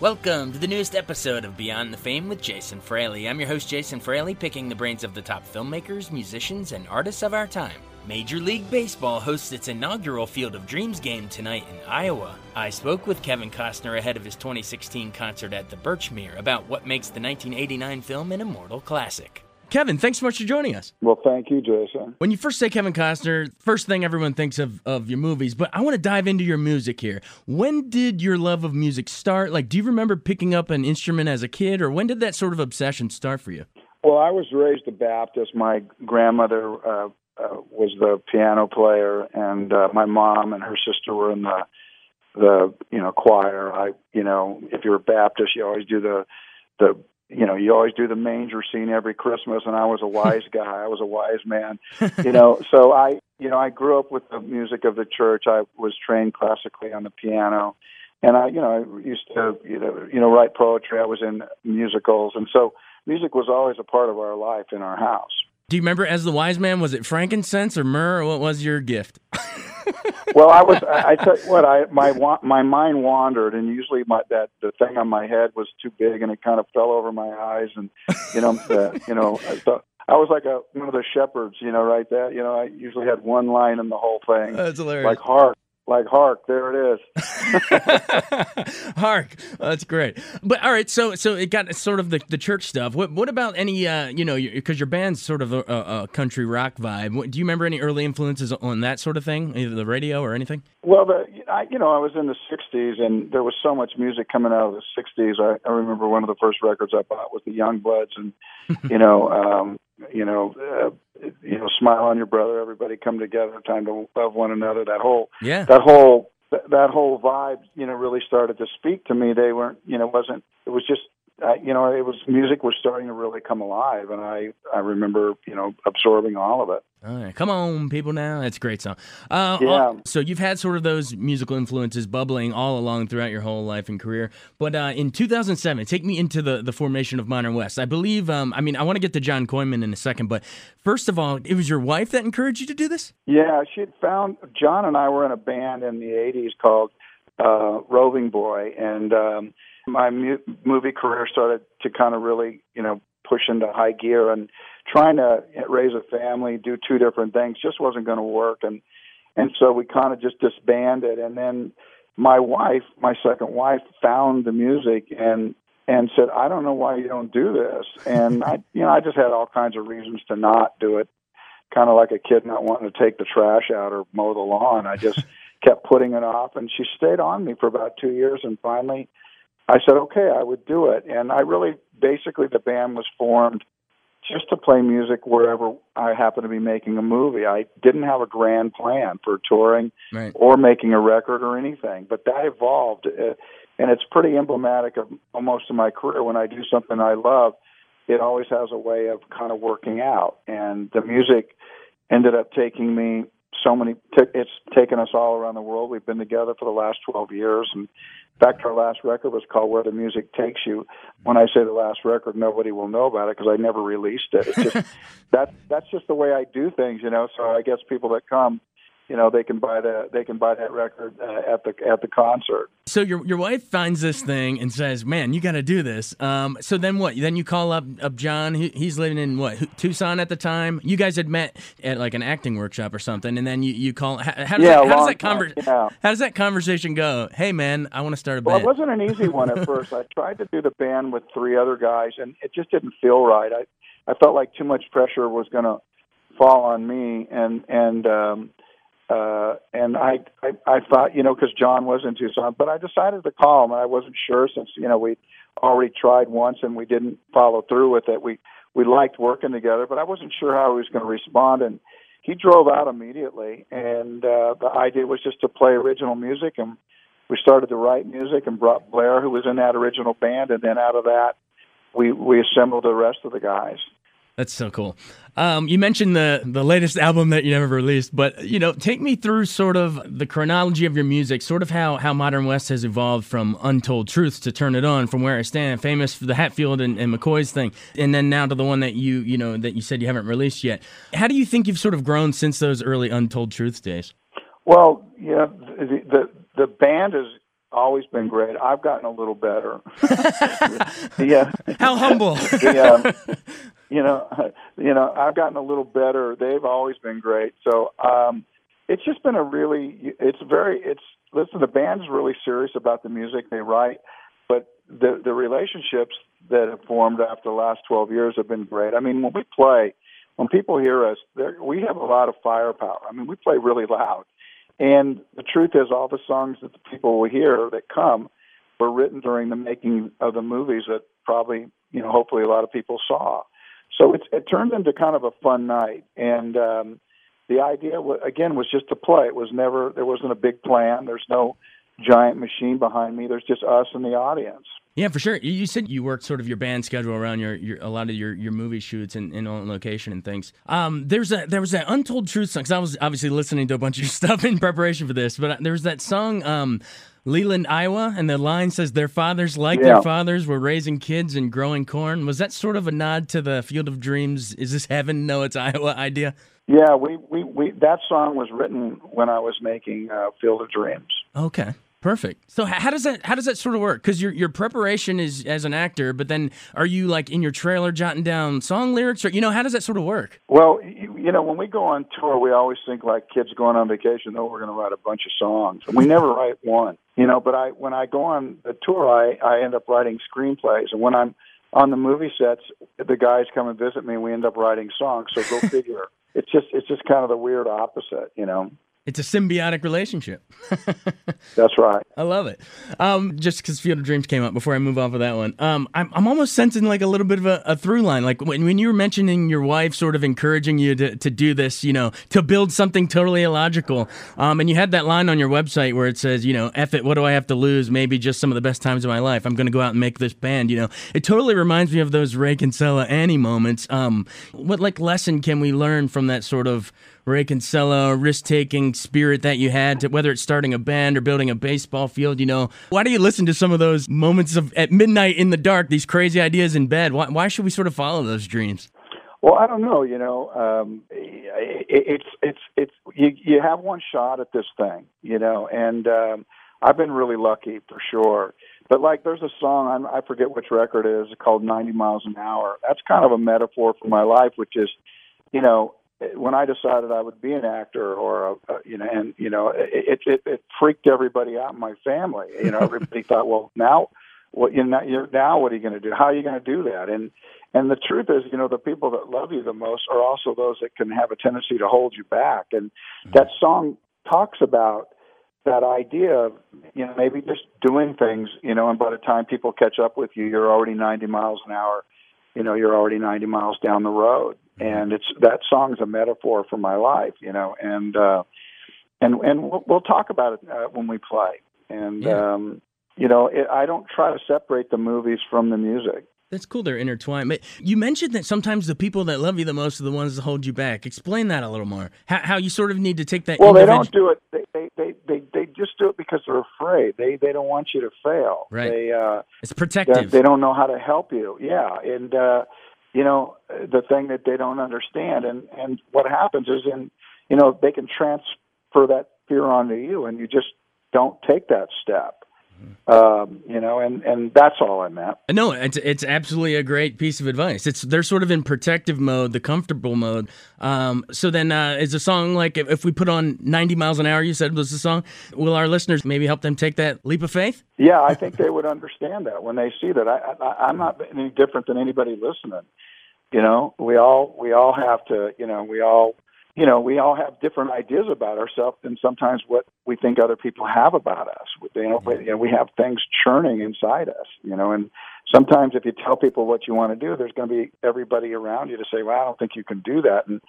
Welcome to the newest episode of Beyond the Fame with Jason Fraley. I'm your host, Jason Fraley, picking the brains of the top filmmakers, musicians, and artists of our time. Major League Baseball hosts its inaugural Field of Dreams game tonight in Iowa. I spoke with Kevin Costner ahead of his 2016 concert at the Birchmere about what makes the 1989 film an immortal classic. Kevin, thanks so much for joining us. Well, thank you, Jason. When you first say Kevin Costner, first thing everyone thinks of of your movies, but I want to dive into your music here. When did your love of music start? Like, do you remember picking up an instrument as a kid, or when did that sort of obsession start for you? Well, I was raised a Baptist. My grandmother uh, uh, was the piano player, and uh, my mom and her sister were in the the you know choir. I you know if you're a Baptist, you always do the the you know, you always do the manger scene every Christmas, and I was a wise guy. I was a wise man, you know. So I, you know, I grew up with the music of the church. I was trained classically on the piano, and I, you know, I used to, you know, you know, write poetry. I was in musicals, and so music was always a part of our life in our house. Do you remember as the wise man? Was it frankincense or myrrh? Or what was your gift? well, I was. I, I tell you what, I my my mind wandered, and usually my that the thing on my head was too big, and it kind of fell over my eyes, and you know, the, you know, I thought. I was like a one of the shepherds, you know, right? That you know, I usually had one line in the whole thing. That's hilarious. Like hark, like hark there it is. Hark that's great. But all right so so it got sort of the, the church stuff. What what about any uh you know because your band's sort of a, a, country rock vibe. Do you remember any early influences on that sort of thing? Either the radio or anything? Well the I, you know i was in the 60s and there was so much music coming out of the 60s i, I remember one of the first records i bought was the youngbloods and you know um you know, uh, you know, smile on your brother. Everybody come together. Time to love one another. That whole, yeah, that whole, that, whole vibe, you know, really started to speak to me. They weren't, you know, wasn't. It was just uh, you know, it was music was starting to really come alive, and I I remember you know absorbing all of it. All right, come on, people! Now that's a great song. Uh, yeah. So you've had sort of those musical influences bubbling all along throughout your whole life and career. But uh, in 2007, take me into the the formation of Modern West. I believe. Um, I mean, I want to get to John Coinman in a second, but first of all, it was your wife that encouraged you to do this. Yeah, she had found John and I were in a band in the '80s called uh, Roving Boy, and um, my mu- movie career started to kind of really, you know, push into high gear and trying to raise a family, do two different things just wasn't going to work. And, and so we kind of just disbanded. And then my wife, my second wife found the music and, and said, I don't know why you don't do this. And I, you know, I just had all kinds of reasons to not do it. Kind of like a kid not wanting to take the trash out or mow the lawn. I just kept putting it off and she stayed on me for about two years and finally, I said, okay, I would do it. And I really, basically, the band was formed just to play music wherever I happened to be making a movie. I didn't have a grand plan for touring right. or making a record or anything, but that evolved. Uh, and it's pretty emblematic of most of my career. When I do something I love, it always has a way of kind of working out. And the music ended up taking me so many, t- it's taken us all around the world. We've been together for the last 12 years and in fact, our last record was called "Where the Music Takes You." When I say the last record, nobody will know about it because I never released it. It's just that that's just the way I do things, you know. So I guess people that come you know they can buy the they can buy that record uh, at the at the concert. So your your wife finds this thing and says, "Man, you got to do this." Um, so then what? Then you call up up John. He, he's living in what Tucson at the time. You guys had met at like an acting workshop or something, and then you, you call. How, how does yeah, that, how does that conver- yeah. How does that conversation go? Hey, man, I want to start a band. Well, it wasn't an easy one at first. I tried to do the band with three other guys, and it just didn't feel right. I I felt like too much pressure was going to fall on me, and and um, uh, and I, I I thought you know because John was in Tucson, but I decided to call him, and I wasn't sure since you know we already tried once and we didn't follow through with it. We we liked working together, but I wasn't sure how he was going to respond, and he drove out immediately. And uh, the idea was just to play original music, and we started to write music and brought Blair, who was in that original band, and then out of that, we we assembled the rest of the guys. That's so cool. Um, you mentioned the the latest album that you never released, but you know, take me through sort of the chronology of your music, sort of how how Modern West has evolved from Untold Truths to Turn It On, from Where I Stand, famous for the Hatfield and, and McCoy's thing, and then now to the one that you you know that you said you haven't released yet. How do you think you've sort of grown since those early Untold Truths days? Well, yeah, the the, the band has always been great. I've gotten a little better. yeah. How humble. the, um, you know, you know, I've gotten a little better. They've always been great. So um, it's just been a really, it's very, it's listen. The band's really serious about the music they write, but the the relationships that have formed after the last twelve years have been great. I mean, when we play, when people hear us, we have a lot of firepower. I mean, we play really loud, and the truth is, all the songs that the people will hear that come were written during the making of the movies that probably, you know, hopefully a lot of people saw. So it's, it turned into kind of a fun night, and um, the idea again was just to play. It was never there wasn't a big plan. There's no giant machine behind me. There's just us and the audience. Yeah, for sure. You said you worked sort of your band schedule around your, your a lot of your, your movie shoots and, and on location and things. Um, there's a there was that Untold Truth song. Cause I was obviously listening to a bunch of stuff in preparation for this, but there was that song. Um, Leland, Iowa, and the line says their fathers, like yeah. their fathers, were raising kids and growing corn. Was that sort of a nod to the Field of Dreams? Is this heaven? No, it's Iowa idea. Yeah, we, we, we that song was written when I was making uh, Field of Dreams. Okay. Perfect. So how does that how does that sort of work? Because your your preparation is as an actor, but then are you like in your trailer jotting down song lyrics, or you know how does that sort of work? Well, you, you know when we go on tour, we always think like kids going on vacation. Oh, we're going to write a bunch of songs, and we never write one. You know, but I when I go on the tour, I I end up writing screenplays, and when I'm on the movie sets, the guys come and visit me, and we end up writing songs. So go figure. it's just it's just kind of the weird opposite, you know. It's a symbiotic relationship. That's right. I love it. Um, just because Field of Dreams came up before I move off of that one, um, I'm, I'm almost sensing like a little bit of a, a through line. Like when, when you were mentioning your wife sort of encouraging you to, to do this, you know, to build something totally illogical. Um, and you had that line on your website where it says, you know, F it, what do I have to lose? Maybe just some of the best times of my life. I'm going to go out and make this band, you know. It totally reminds me of those Ray Kinsella Annie moments. Um, what like lesson can we learn from that sort of Ray Kinsella risk taking spirit that you had, to, whether it's starting a band or building a baseball field. You know, why do you listen to some of those moments of at midnight in the dark, these crazy ideas in bed? Why, why should we sort of follow those dreams? Well, I don't know. You know, um, it, it's it's it's you, you have one shot at this thing. You know, and um, I've been really lucky for sure. But like, there's a song I forget which record it is called "90 Miles an Hour." That's kind of a metaphor for my life, which is, you know, when I decided I would be an actor, or a, a, you know, and you know, it, it it freaked everybody out in my family. You know, everybody thought, well, now, what you know, you're, now what are you going to do? How are you going to do that? And and the truth is, you know, the people that love you the most are also those that can have a tendency to hold you back. And mm-hmm. that song talks about that idea of you know maybe just doing things, you know, and by the time people catch up with you, you're already 90 miles an hour. You know, you're already 90 miles down the road and it's that song's a metaphor for my life, you know, and uh, and and we'll, we'll talk about it uh, when we play, and yeah. um, you know, it, I don't try to separate the movies from the music. That's cool. They're intertwined. But you mentioned that sometimes the people that love you the most are the ones that hold you back. Explain that a little more. How, how you sort of need to take that. Well, individual... they don't do it. They, they they they they just do it because they're afraid. They they don't want you to fail. Right. They uh, it's protective. They, they don't know how to help you. Yeah, and uh, you know the thing that they don't understand. And and what happens is in you know they can transfer that fear onto you and you just don't take that step um, you know, and and that's all I meant. No, it's it's absolutely a great piece of advice. It's they're sort of in protective mode, the comfortable mode. Um, so then, uh, is a song like if, if, we put on ninety miles an hour? You said was the song. Will our listeners maybe help them take that leap of faith? Yeah, I think they would understand that when they see that. I, I I'm not any different than anybody listening. You know, we all we all have to. You know, we all you know, we all have different ideas about ourselves and sometimes what we think other people have about us. You know, mm-hmm. you know, we have things churning inside us, you know, and sometimes if you tell people what you want to do, there's going to be everybody around you to say, well, I don't think you can do that. And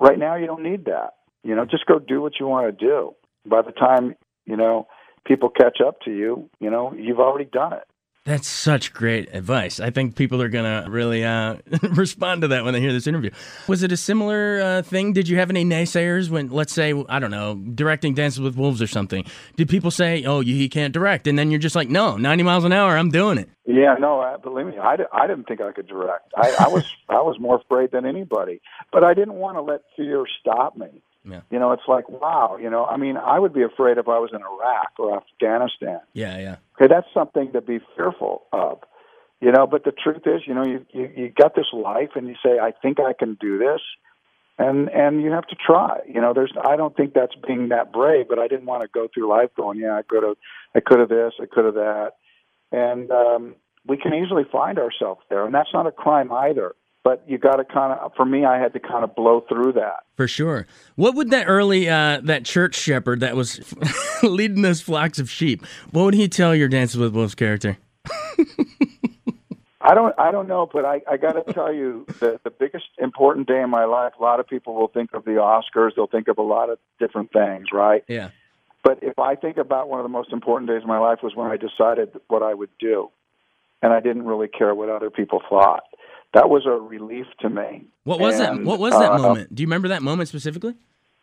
right now you don't need that. You know, just go do what you want to do. By the time, you know, people catch up to you, you know, you've already done it. That's such great advice. I think people are going to really uh, respond to that when they hear this interview. Was it a similar uh, thing? Did you have any naysayers when, let's say, I don't know, directing Dances with Wolves or something? Did people say, oh, he can't direct? And then you're just like, no, 90 miles an hour, I'm doing it. Yeah, no, I, believe me, I, I didn't think I could direct. I, I was I was more afraid than anybody, but I didn't want to let fear stop me. Yeah. You know, it's like, wow, you know, I mean, I would be afraid if I was in Iraq or Afghanistan. Yeah, yeah. Okay, that's something to be fearful of. You know, but the truth is, you know, you, you you got this life and you say, I think I can do this and and you have to try. You know, there's I don't think that's being that brave, but I didn't want to go through life going, Yeah, I could have I could have this, I could have that. And um we can easily find ourselves there and that's not a crime either but you got to kind of for me i had to kind of blow through that. For sure. What would that early uh, that church shepherd that was leading those flocks of sheep what would he tell your dances with wolves character? I don't i don't know but i i got to tell you the the biggest important day in my life a lot of people will think of the oscars they'll think of a lot of different things right? Yeah. But if i think about one of the most important days of my life was when i decided what i would do and i didn't really care what other people thought that was a relief to me. What was and, that? What was that uh, moment? Do you remember that moment specifically?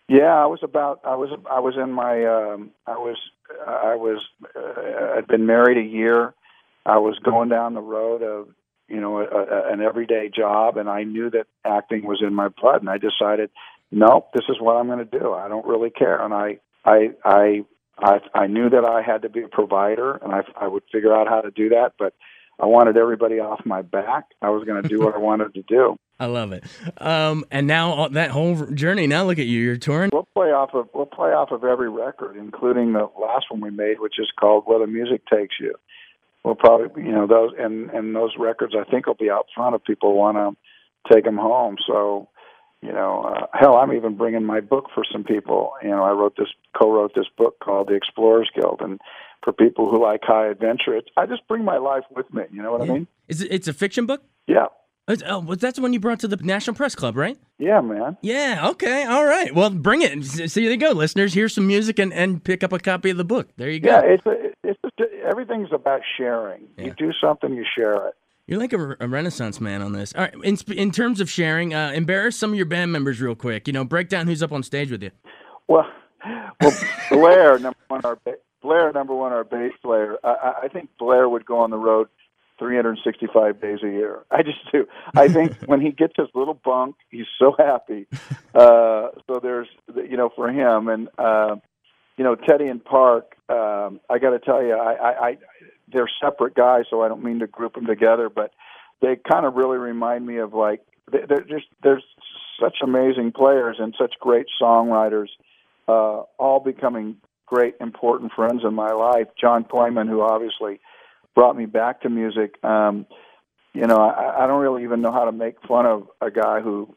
Yeah, I was about. I was. I was in my. Um, I was. I was. Uh, I'd been married a year. I was going down the road of you know a, a, an everyday job, and I knew that acting was in my blood, and I decided, nope, this is what I'm going to do. I don't really care, and I. I. I. I, I knew that I had to be a provider, and I, I would figure out how to do that. But I wanted everybody off my back. I was going to do what I wanted to do. I love it. Um, and now that whole journey. Now look at you. You're touring. We'll play off of we'll play off of every record, including the last one we made, which is called "Where the Music Takes You." We'll probably you know those and and those records I think will be out front if people want to take them home. So you know, uh, hell, I'm even bringing my book for some people. You know, I wrote this, co-wrote this book called The Explorers Guild, and for people who like high adventure. It's, I just bring my life with me. You know what yeah. I mean? Is it, it's a fiction book? Yeah. It's, oh, that's the one you brought to the National Press Club, right? Yeah, man. Yeah. Okay. All right. Well, bring it. So there you go, listeners. Here's some music and, and pick up a copy of the book. There you go. Yeah. It's a, it's just, everything's about sharing. Yeah. You do something, you share it. You're like a, a, renaissance man on this. All right. In, in terms of sharing, uh, embarrass some of your band members real quick. You know, break down who's up on stage with you. Well, well, Blair, number one, our Blair, number one, our bass player. I, I think Blair would go on the road 365 days a year. I just do. I think when he gets his little bunk, he's so happy. Uh, so there's, you know, for him and, uh, you know, Teddy and Park. Um, I got to tell you, I, I, I, they're separate guys, so I don't mean to group them together, but they kind of really remind me of like they're just there's such amazing players and such great songwriters, uh, all becoming great important friends in my life. John Coinman, who obviously brought me back to music. Um, you know, I, I don't really even know how to make fun of a guy who,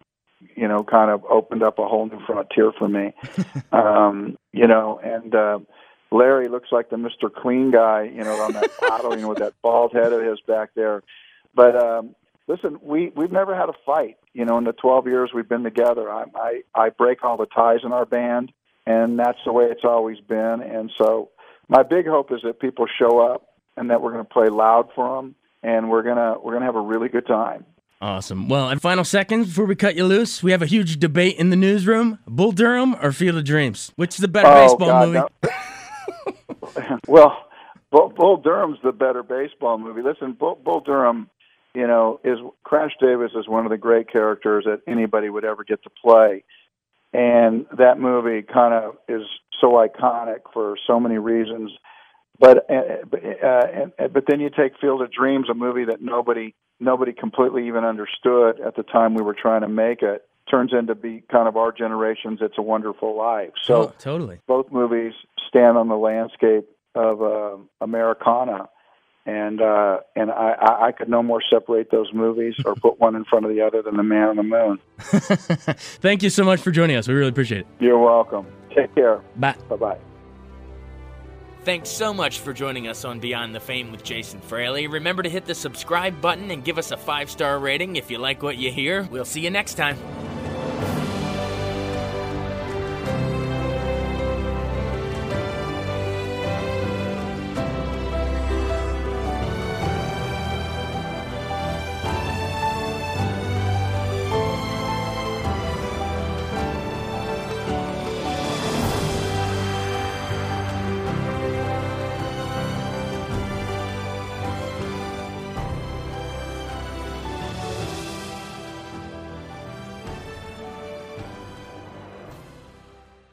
you know, kind of opened up a whole new frontier for me. um, you know, and uh, Larry looks like the Mr. Clean guy, you know, on that bottle, you know, with that bald head of his back there. But um, listen, we we've never had a fight. You know, in the 12 years we've been together, I I, I break all the ties in our band and that's the way it's always been. And so, my big hope is that people show up and that we're going to play loud for them, and we're gonna we're gonna have a really good time. Awesome. Well, in final seconds before we cut you loose, we have a huge debate in the newsroom: Bull Durham or Field of Dreams. Which is the better oh, baseball God, movie? No. well, Bull, Bull Durham's the better baseball movie. Listen, Bull, Bull Durham, you know, is Crash Davis is one of the great characters that anybody would ever get to play and that movie kind of is so iconic for so many reasons. But uh, uh, but then you take Field of Dreams, a movie that nobody nobody completely even understood at the time we were trying to make it, turns into be kind of our generation's "It's a Wonderful Life." So oh, totally, both movies stand on the landscape of uh, Americana, and uh, and I, I, I could no more separate those movies or put one in front of the other than the Man on the Moon. Thank you so much for joining us. We really appreciate it. You're welcome. Take care. Bye. Bye bye. Thanks so much for joining us on Beyond the Fame with Jason Fraley. Remember to hit the subscribe button and give us a five star rating if you like what you hear. We'll see you next time.